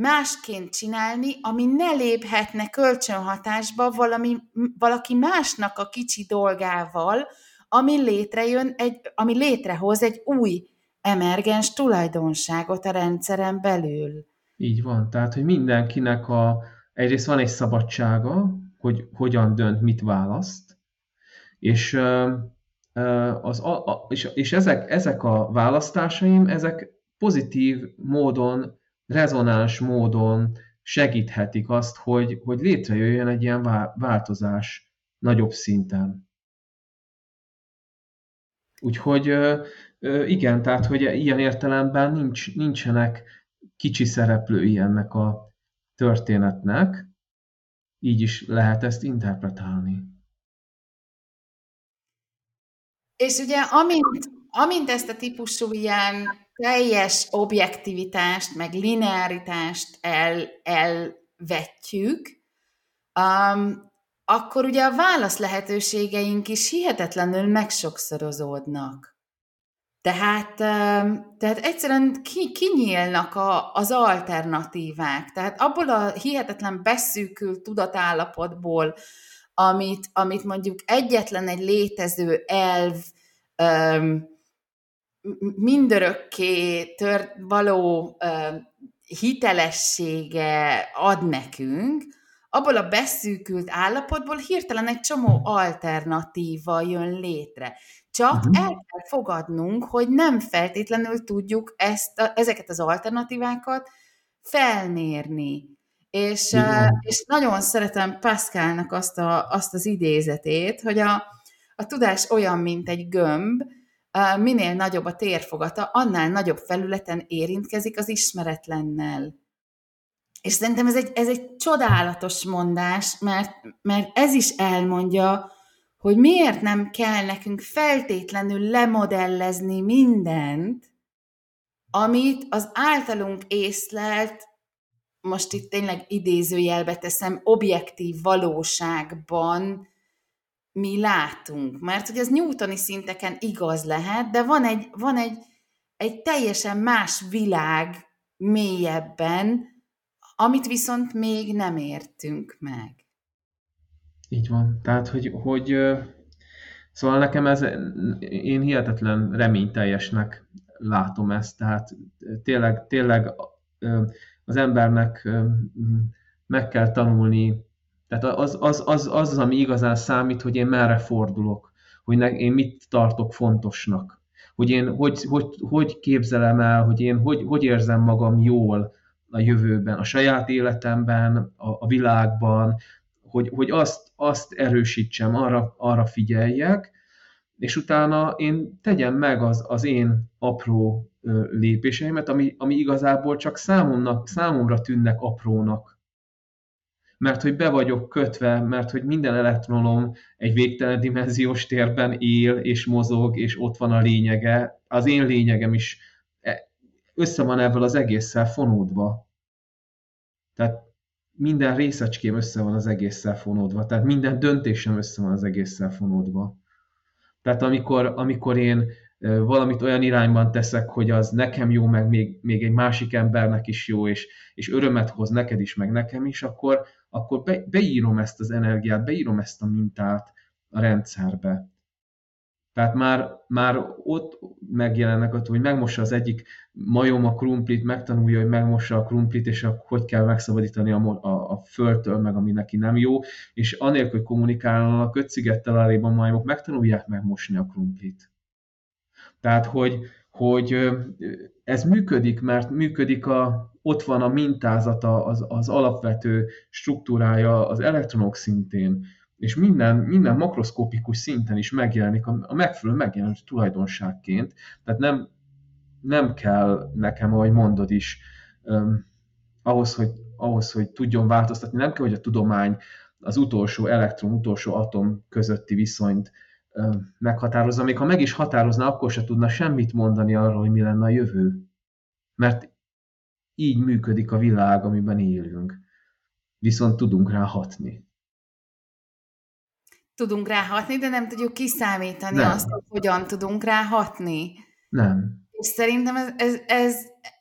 másként csinálni, ami ne léphetne kölcsönhatásba valami, valaki másnak a kicsi dolgával, ami létrejön, egy, ami létrehoz egy új emergens tulajdonságot a rendszeren belül. Így van, tehát, hogy mindenkinek a, egyrészt van egy szabadsága, hogy hogyan dönt, mit választ, és, az, és, és ezek, ezek a választásaim, ezek pozitív módon, rezonáns módon segíthetik azt, hogy, hogy létrejöjjön egy ilyen változás nagyobb szinten. Úgyhogy igen, tehát hogy ilyen értelemben nincs, nincsenek kicsi szereplői ennek a történetnek, így is lehet ezt interpretálni. És ugye amint, amint ezt a típusú ilyen teljes objektivitást, meg linearitást el, elvetjük, um, akkor ugye a válasz lehetőségeink is hihetetlenül megsokszorozódnak. Tehát, tehát egyszerűen ki, kinyílnak a, az alternatívák. Tehát abból a hihetetlen beszűkült tudatállapotból, amit, amit mondjuk egyetlen egy létező elv mindörökké tört, való hitelessége ad nekünk, abból a beszűkült állapotból hirtelen egy csomó alternatíva jön létre. Csak uh-huh. el kell fogadnunk, hogy nem feltétlenül tudjuk ezt a, ezeket az alternatívákat felmérni. És, és nagyon szeretem Pascalnak azt, a, azt az idézetét, hogy a, a tudás olyan, mint egy gömb, minél nagyobb a térfogata, annál nagyobb felületen érintkezik az ismeretlennel. És szerintem ez egy, ez egy csodálatos mondás, mert, mert ez is elmondja, hogy miért nem kell nekünk feltétlenül lemodellezni mindent, amit az általunk észlelt, most itt tényleg idézőjelbe teszem, objektív valóságban mi látunk. Mert hogy az newtoni szinteken igaz lehet, de van egy, van egy, egy teljesen más világ mélyebben, amit viszont még nem értünk meg. Így van. Tehát, hogy, hogy szóval nekem ez, én hihetetlen reményteljesnek látom ezt, tehát tényleg, tényleg az embernek meg kell tanulni, tehát az az, az, az, az, ami igazán számít, hogy én merre fordulok, hogy ne, én mit tartok fontosnak, hogy én hogy, hogy, hogy képzelem el, hogy én hogy, hogy érzem magam jól a jövőben, a saját életemben, a, a világban, hogy, hogy azt, azt erősítsem, arra, arra figyeljek, és utána én tegyem meg az, az én apró lépéseimet, ami, ami igazából csak számomnak, számomra tűnnek aprónak. Mert hogy be vagyok kötve, mert hogy minden elektronom egy végtelen dimenziós térben él, és mozog, és ott van a lényege. Az én lényegem is e, össze van ebből az egésszel fonódva. Tehát minden részecském össze van az egésszel fonódva, tehát minden döntésem össze van az egésszel fonódva. Tehát amikor, amikor én valamit olyan irányban teszek, hogy az nekem jó, meg még, még egy másik embernek is jó, és, és örömet hoz neked is, meg nekem is, akkor, akkor be, beírom ezt az energiát, beírom ezt a mintát a rendszerbe. Tehát már, már ott megjelennek attól, hogy megmossa az egyik majom a krumplit, megtanulja, hogy megmossa a krumplit, és akkor hogy kell megszabadítani a, a, a földtől, meg ami neki nem jó, és anélkül, hogy kommunikálnak, öt szigettel a majmok megtanulják megmosni a krumplit. Tehát, hogy, hogy ez működik, mert működik a, ott van a mintázata, az, az alapvető struktúrája az elektronok szintén, és minden, minden makroszkópikus szinten is megjelenik a, a megfelelő megjelenő tulajdonságként. Tehát nem, nem kell nekem, ahogy mondod is, um, ahhoz, hogy, ahhoz, hogy tudjon változtatni, nem kell, hogy a tudomány az utolsó elektron, utolsó atom közötti viszonyt um, meghatározza. Még ha meg is határozna, akkor se tudna semmit mondani arról, hogy mi lenne a jövő. Mert így működik a világ, amiben élünk. Viszont tudunk rá hatni tudunk ráhatni, de nem tudjuk kiszámítani nem. azt, hogy hogyan tudunk ráhatni. Nem. És szerintem ez, ez, ez,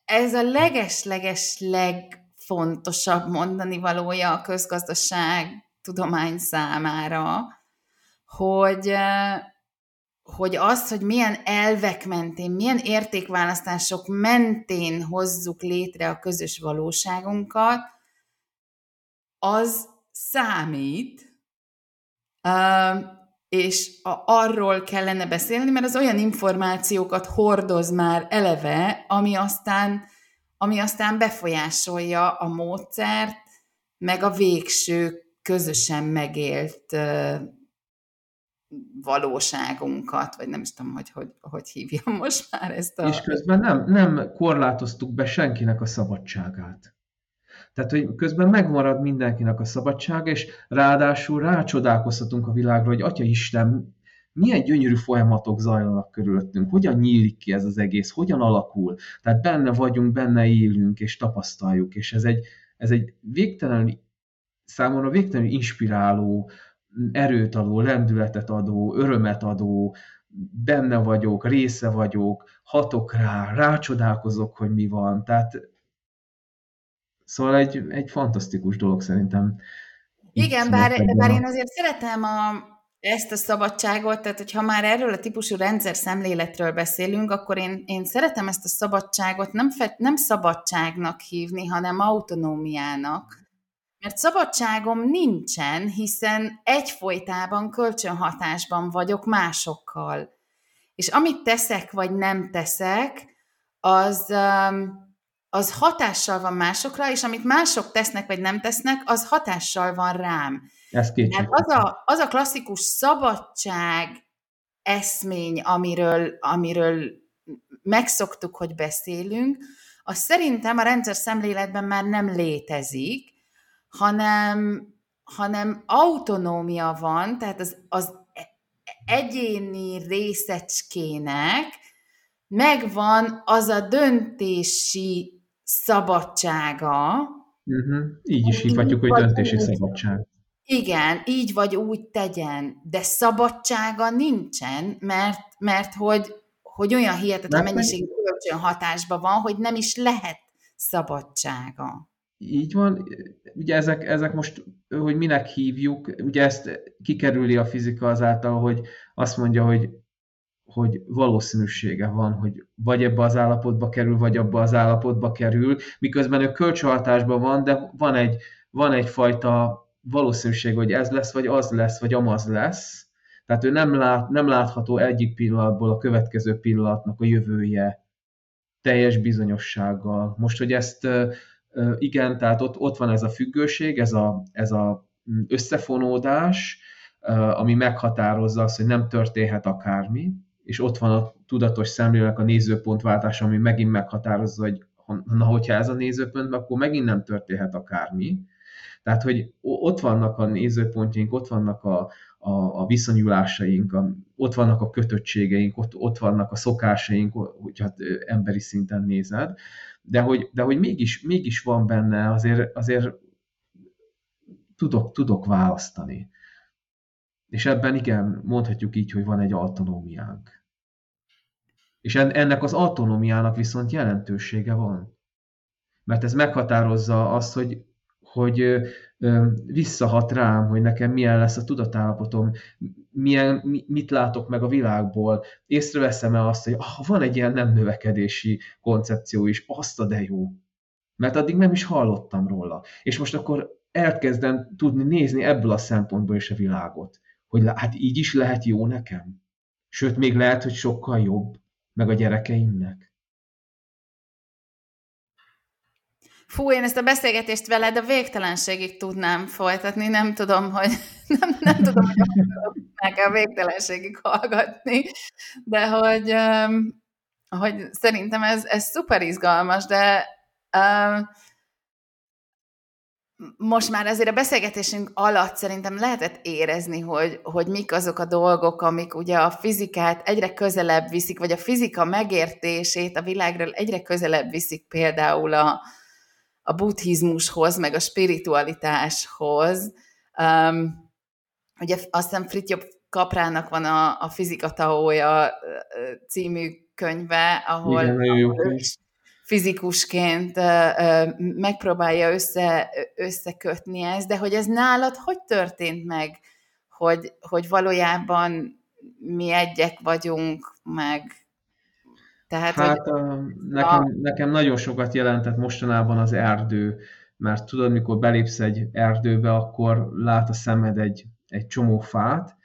ez a leges-leges legfontosabb mondani valója a közgazdaság tudomány számára, hogy, hogy az, hogy milyen elvek mentén, milyen értékválasztások mentén hozzuk létre a közös valóságunkat, az számít, és arról kellene beszélni, mert az olyan információkat hordoz már eleve, ami aztán, ami aztán befolyásolja a módszert, meg a végső közösen megélt valóságunkat, vagy nem is tudom, hogy hogy, hogy hívjam most már ezt a... És közben nem, nem korlátoztuk be senkinek a szabadságát. Tehát, hogy közben megmarad mindenkinek a szabadság, és ráadásul rácsodálkozhatunk a világra, hogy Atya Isten, milyen gyönyörű folyamatok zajlanak körülöttünk, hogyan nyílik ki ez az egész, hogyan alakul. Tehát benne vagyunk, benne élünk, és tapasztaljuk, és ez egy, ez egy végtelen, számomra végtelenül inspiráló, erőt adó, lendületet adó, örömet adó, benne vagyok, része vagyok, hatok rá, rácsodálkozok, hogy mi van. Tehát Szóval egy, egy fantasztikus dolog szerintem. Igen, bár, bár én azért szeretem a, ezt a szabadságot, tehát hogyha már erről a típusú rendszer szemléletről beszélünk, akkor én, én szeretem ezt a szabadságot nem, fe, nem szabadságnak hívni, hanem autonómiának. Mert szabadságom nincsen, hiszen egyfolytában kölcsönhatásban vagyok másokkal. És amit teszek vagy nem teszek, az, um, az hatással van másokra, és amit mások tesznek vagy nem tesznek, az hatással van rám. Ez hát az a, az a klasszikus szabadság eszmény, amiről, amiről megszoktuk, hogy beszélünk, az szerintem a rendszer szemléletben már nem létezik, hanem, hanem autonómia van, tehát az, az egyéni részecskének megvan az a döntési szabadsága. Uh-huh. Így is hívhatjuk, hogy döntési úgy, szabadság. Igen, így vagy úgy tegyen, de szabadsága nincsen, mert, mert hogy, hogy olyan hihetetlen mennyiségű kölcsönhatásban van, hogy nem is lehet szabadsága. Így van. Ugye ezek, ezek most, hogy minek hívjuk, ugye ezt kikerüli a fizika azáltal, hogy azt mondja, hogy hogy valószínűsége van, hogy vagy ebbe az állapotba kerül, vagy abba az állapotba kerül, miközben ő kölcsönhatásban van, de van egy, van egyfajta valószínűség, hogy ez lesz, vagy az lesz, vagy amaz lesz. Tehát ő nem, lát, nem látható egyik pillanatból a következő pillanatnak a jövője teljes bizonyossággal. Most, hogy ezt igen, tehát ott, ott van ez a függőség, ez a, ez a mm, összefonódás, ami meghatározza azt, hogy nem történhet akármi, és ott van a tudatos szemlélek a nézőpontváltás, ami megint meghatározza, hogy na, hogyha ez a nézőpont, akkor megint nem történhet akármi. Tehát, hogy ott vannak a nézőpontjaink, ott vannak a, a, a viszonyulásaink, a, ott vannak a kötöttségeink, ott, ott vannak a szokásaink, hogyha emberi szinten nézed, de hogy, de hogy mégis, mégis van benne, azért, azért tudok, tudok választani. És ebben igen, mondhatjuk így, hogy van egy autonómiánk. És ennek az autonómiának viszont jelentősége van. Mert ez meghatározza azt, hogy, hogy visszahat rám, hogy nekem milyen lesz a tudatállapotom, milyen, mit látok meg a világból, észreveszem-e azt, hogy ah, van egy ilyen nem növekedési koncepció is, azt a de jó. Mert addig nem is hallottam róla. És most akkor elkezdem tudni nézni ebből a szempontból is a világot. Hogy hát így is lehet jó nekem. Sőt, még lehet, hogy sokkal jobb meg a gyerekeimnek. Fú, én ezt a beszélgetést veled a végtelenségig tudnám folytatni, nem tudom, hogy *laughs* nem, nem tudom, hogy meg a végtelenségig hallgatni, de hogy, hogy szerintem ez, ez szuper izgalmas, de most már azért a beszélgetésünk alatt szerintem lehetett érezni, hogy, hogy mik azok a dolgok, amik ugye a fizikát egyre közelebb viszik, vagy a fizika megértését a világról egyre közelebb viszik például a, a buddhizmushoz, meg a spiritualitáshoz. Um, ugye azt hiszem Fritjof Kaprának van a, a Fizika Taója című könyve, ahol, Igen, ahol fizikusként megpróbálja össze, összekötni ezt, de hogy ez nálad hogy történt meg, hogy, hogy valójában mi egyek vagyunk, meg tehát, hát hogy, a, nekem, a... nekem nagyon sokat jelentett mostanában az erdő, mert tudod, mikor belépsz egy erdőbe, akkor lát a szemed egy, egy csomó fát,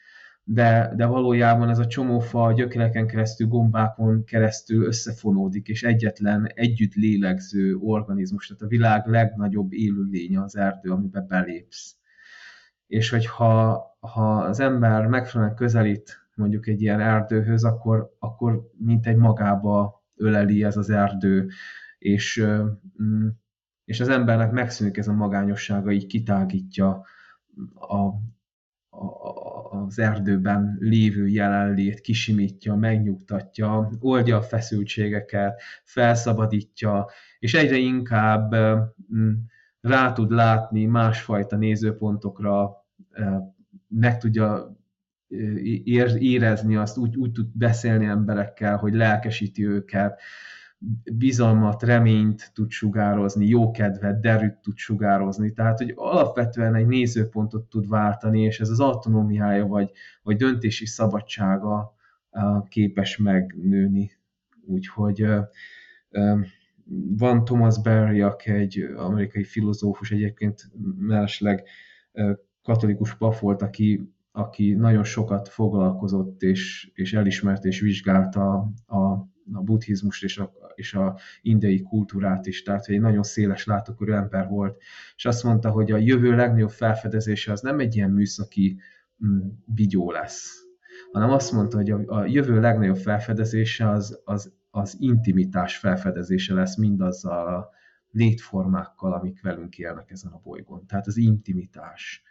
de, de valójában ez a csomófa gyökereken keresztül, gombákon keresztül összefonódik, és egyetlen együtt lélegző organizmus, tehát a világ legnagyobb élőlénye az erdő, amiben belépsz. És hogyha ha az ember megfelelően közelít mondjuk egy ilyen erdőhöz, akkor, akkor mint egy magába öleli ez az erdő, és, mm, és az embernek megszűnik ez a magányossága, így kitágítja a, az erdőben lévő jelenlét kisimítja, megnyugtatja, oldja a feszültségeket, felszabadítja, és egyre inkább mm, rá tud látni másfajta nézőpontokra, meg tudja érezni azt, úgy, úgy tud beszélni emberekkel, hogy lelkesíti őket, bizalmat, reményt tud sugározni, jókedvet, derűt tud sugározni, tehát hogy alapvetően egy nézőpontot tud váltani, és ez az autonómiája vagy, vagy döntési szabadsága képes megnőni. Úgyhogy van Thomas Berry, aki egy amerikai filozófus, egyébként mellesleg katolikus pap volt, aki, aki nagyon sokat foglalkozott és, és elismert és vizsgálta a, a buddhizmust és a, és a indiai kultúrát is, tehát egy nagyon széles látókörű ember volt, és azt mondta, hogy a jövő legnagyobb felfedezése az nem egy ilyen műszaki mm, bigyó lesz, hanem azt mondta, hogy a, a jövő legnagyobb felfedezése az, az, az intimitás felfedezése lesz mindazzal a létformákkal, amik velünk élnek ezen a bolygón. Tehát az intimitás.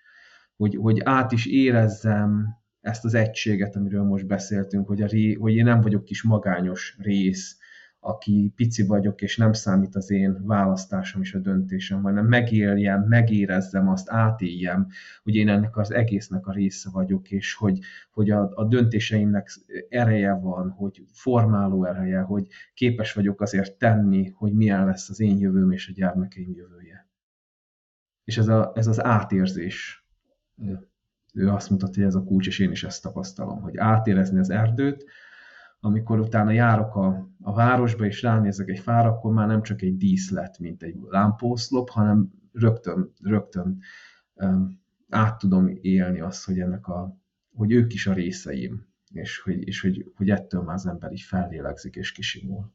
Hogy, hogy át is érezzem ezt az egységet, amiről most beszéltünk, hogy, a ré, hogy én nem vagyok kis magányos rész, aki pici vagyok, és nem számít az én választásom és a döntésem, hanem megéljem, megérezzem azt, átéljem, hogy én ennek az egésznek a része vagyok, és hogy, hogy a, a döntéseimnek ereje van, hogy formáló ereje, hogy képes vagyok azért tenni, hogy milyen lesz az én jövőm és a gyermekeim jövője. És ez, a, ez az átérzés, ő azt mutatja, hogy ez a kulcs, és én is ezt tapasztalom, hogy átérezni az erdőt, amikor utána járok a, a városba, és ránézek egy fára, akkor már nem csak egy díszlet, mint egy lámpószlop, hanem rögtön, rögtön um, át tudom élni azt, hogy ennek a, hogy ők is a részeim, és hogy, és hogy, hogy ettől már az ember így fellélegzik és kisimul.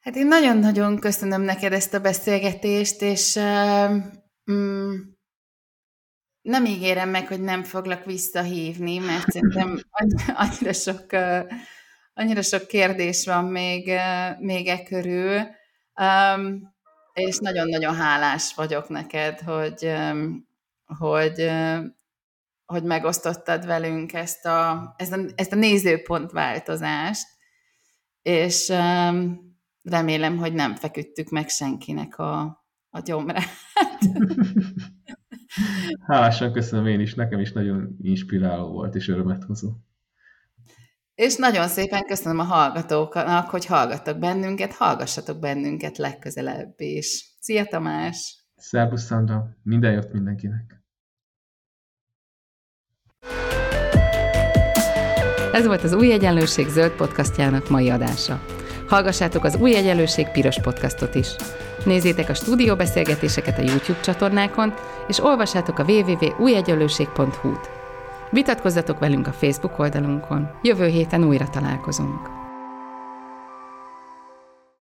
Hát én nagyon-nagyon köszönöm neked ezt a beszélgetést, és uh, mm, nem ígérem meg, hogy nem foglak visszahívni, mert szerintem annyira sok, annyira sok kérdés van még, még e körül, és nagyon-nagyon hálás vagyok neked, hogy, hogy, hogy megosztottad velünk ezt a, ezt a, ezt a nézőpontváltozást, és remélem, hogy nem feküdtük meg senkinek a, a gyomrát. Hálásan köszönöm én is, nekem is nagyon inspiráló volt és örömet hozó. És nagyon szépen köszönöm a hallgatóknak, hogy hallgattak bennünket, hallgassatok bennünket legközelebb is. Szia Tamás! Szerbusz Szandra, minden jót mindenkinek! Ez volt az Új Egyenlőség zöld podcastjának mai adása. Hallgassátok az Új Egyenlőség piros podcastot is. Nézzétek a stúdióbeszélgetéseket a YouTube csatornákon, és olvassátok a www.újegyenlőség.hu-t. Vitatkozzatok velünk a Facebook oldalunkon. Jövő héten újra találkozunk.